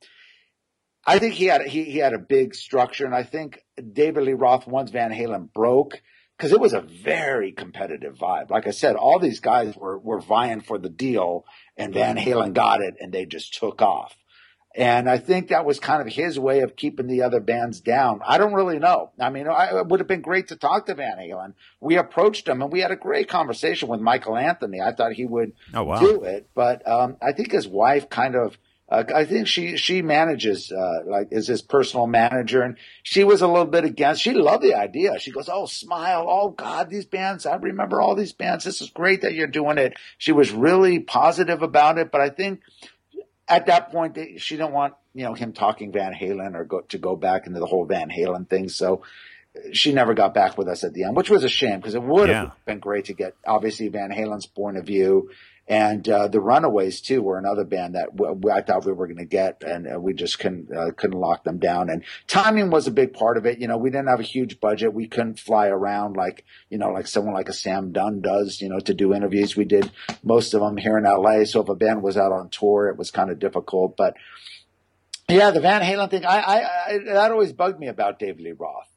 I think he had, he, he had a big structure and I think David Lee Roth, once Van Halen broke, cause it was a very competitive vibe. Like I said, all these guys were, were vying for the deal and Van Halen got it and they just took off. And I think that was kind of his way of keeping the other bands down. I don't really know. I mean, I, it would have been great to talk to Van Halen. We approached him and we had a great conversation with Michael Anthony. I thought he would Oh, wow. do it, but um, I think his wife kind of. Uh, I think she she manages uh, like is his personal manager, and she was a little bit against. She loved the idea. She goes, "Oh, smile! Oh God, these bands! I remember all these bands. This is great that you're doing it." She was really positive about it, but I think at that point they, she didn't want you know him talking Van Halen or go to go back into the whole Van Halen thing. So she never got back with us at the end, which was a shame because it would have Yeah. been great to get obviously Van Halen's point of view. And uh, the Runaways too were another band that w- I thought we were going to get, and uh, we just couldn't uh, couldn't lock them down. And timing was a big part of it. You know, we didn't have a huge budget; we couldn't fly around like you know, like someone like a Sam Dunn does. You know, to do interviews, we did most of them here in LA. So if a band was out on tour, it was kind of difficult. But yeah, the Van Halen thing, I, I, I that always bugged me about David Lee Roth.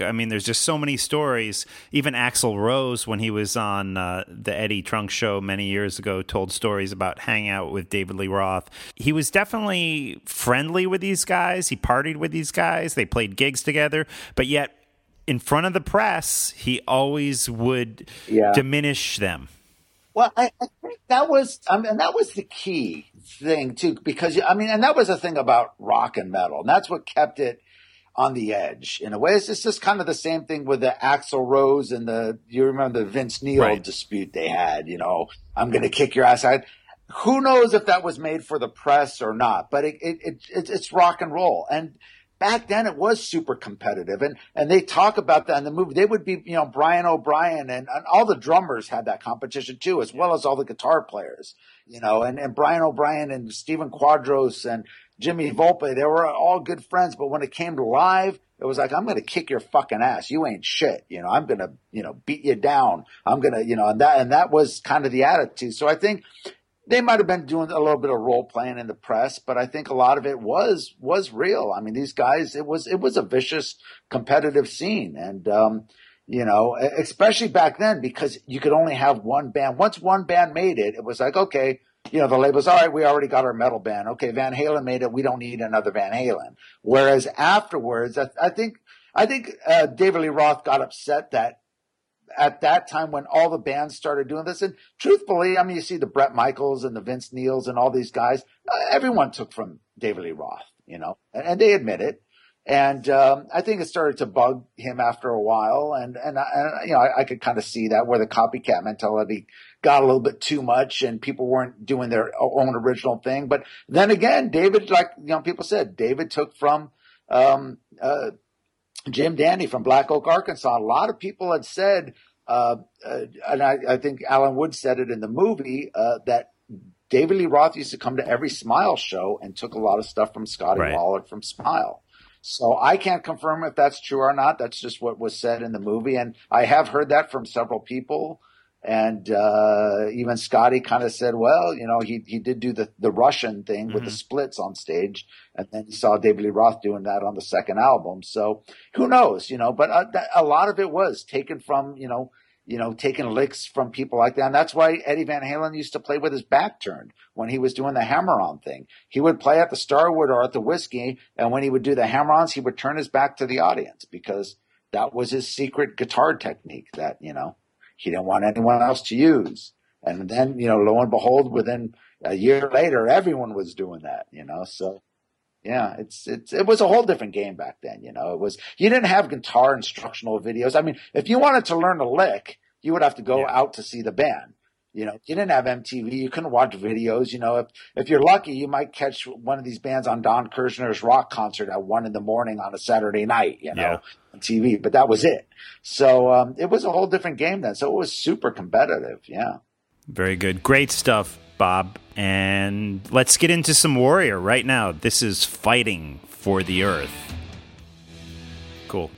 I mean, there's just so many stories. Even Axl Rose, when he was on uh, the Eddie Trunk show many years ago, told stories about hanging out with David Lee Roth. He was definitely friendly with these guys. He partied with these guys. They played gigs together, but yet in front of the press, he always would Yeah. diminish them. Well, I, I think that was, I mean, and that was the key thing too, because I mean, and that was the thing about rock and metal, and that's what kept it on the edge in a way. It's just, just kind of the same thing with the Axl Rose and the, you remember the Vince Neil Right. dispute they had, you know, I'm going to kick your ass. I, who knows if that was made for the press or not, but it, it, it, it's it's rock and roll. And back then it was super competitive and, and they talk about that in the movie. They would be, you know, Brian O'Brien and, and all the drummers had that competition too, as well as all the guitar players, you know, and, and Brian O'Brien and Stephen Quadros and Jimmy Volpe, they were all good friends. But when it came to live, it was like, I'm going to kick your fucking ass. You ain't shit. You know, I'm going to, you know, beat you down. I'm going to, you know, and that, and that was kind of the attitude. So I think they might have been doing a little bit of role playing in the press, but I think a lot of it was was real. I mean, these guys, it was it was a vicious competitive scene, and um, you know, especially back then because you could only have one band. Once one band made it, it was like okay. You know, the label's all right. We already got our metal band. Okay, Van Halen made it. We don't need another Van Halen. Whereas afterwards, I, I think I think uh, David Lee Roth got upset that at that time when all the bands started doing this. And truthfully, I mean, you see the Bret Michaels and the Vince Neils and all these guys, uh, everyone took from David Lee Roth, you know, and, and they admit it. And, um, I think it started to bug him after a while. And, and, I- and you know, I, I could kind of see that where the copycat mentality got a little bit too much and people weren't doing their own original thing. But then again, David, like, you know, people said, David took from, um, uh, Jim Dandy from Black Oak, Arkansas. A lot of people had said, uh, uh, and I, I think Alan Wood said it in the movie, uh, that David Lee Roth used to come to every Smile show and took a lot of stuff from Scotty Right. Waller from Smile. So I can't confirm if that's true or not. That's just what was said in the movie. And I have heard that from several people. And, uh, even Scotty kind of said, well, you know, he, he did do the, the Russian thing with the splits on stage. And then he saw David Lee Roth doing that on the second album. So who knows, you know, but uh, that, a lot of it was taken from, you know, you know, taking licks from people like that. And that's why Eddie Van Halen used to play with his back turned when he was doing the hammer on thing. He would play at the Starwood or at the Whisky. And when he would do the hammer ons, he would turn his back to the audience because that was his secret guitar technique that, you know, he didn't want anyone else to use. And then, you know, lo and behold, within a year later, everyone was doing that, you know, so yeah, it's it's it was a whole different game back then. You know, it was you didn't have guitar instructional videos. I mean, if you wanted to learn a lick, you would have to go Yeah. out to see the band. You know, you didn't have MTV. You couldn't watch videos. You know, if if you're lucky, you might catch one of these bands on Don Kirshner's rock concert at one in the morning on a Saturday night. You know, Yeah. on TV. But that was it. So um, it was a whole different game then. So it was super competitive. Yeah. Very good. Great stuff, Bob. And let's get into some Warrior right now. This is Fighting for the Earth. Cool.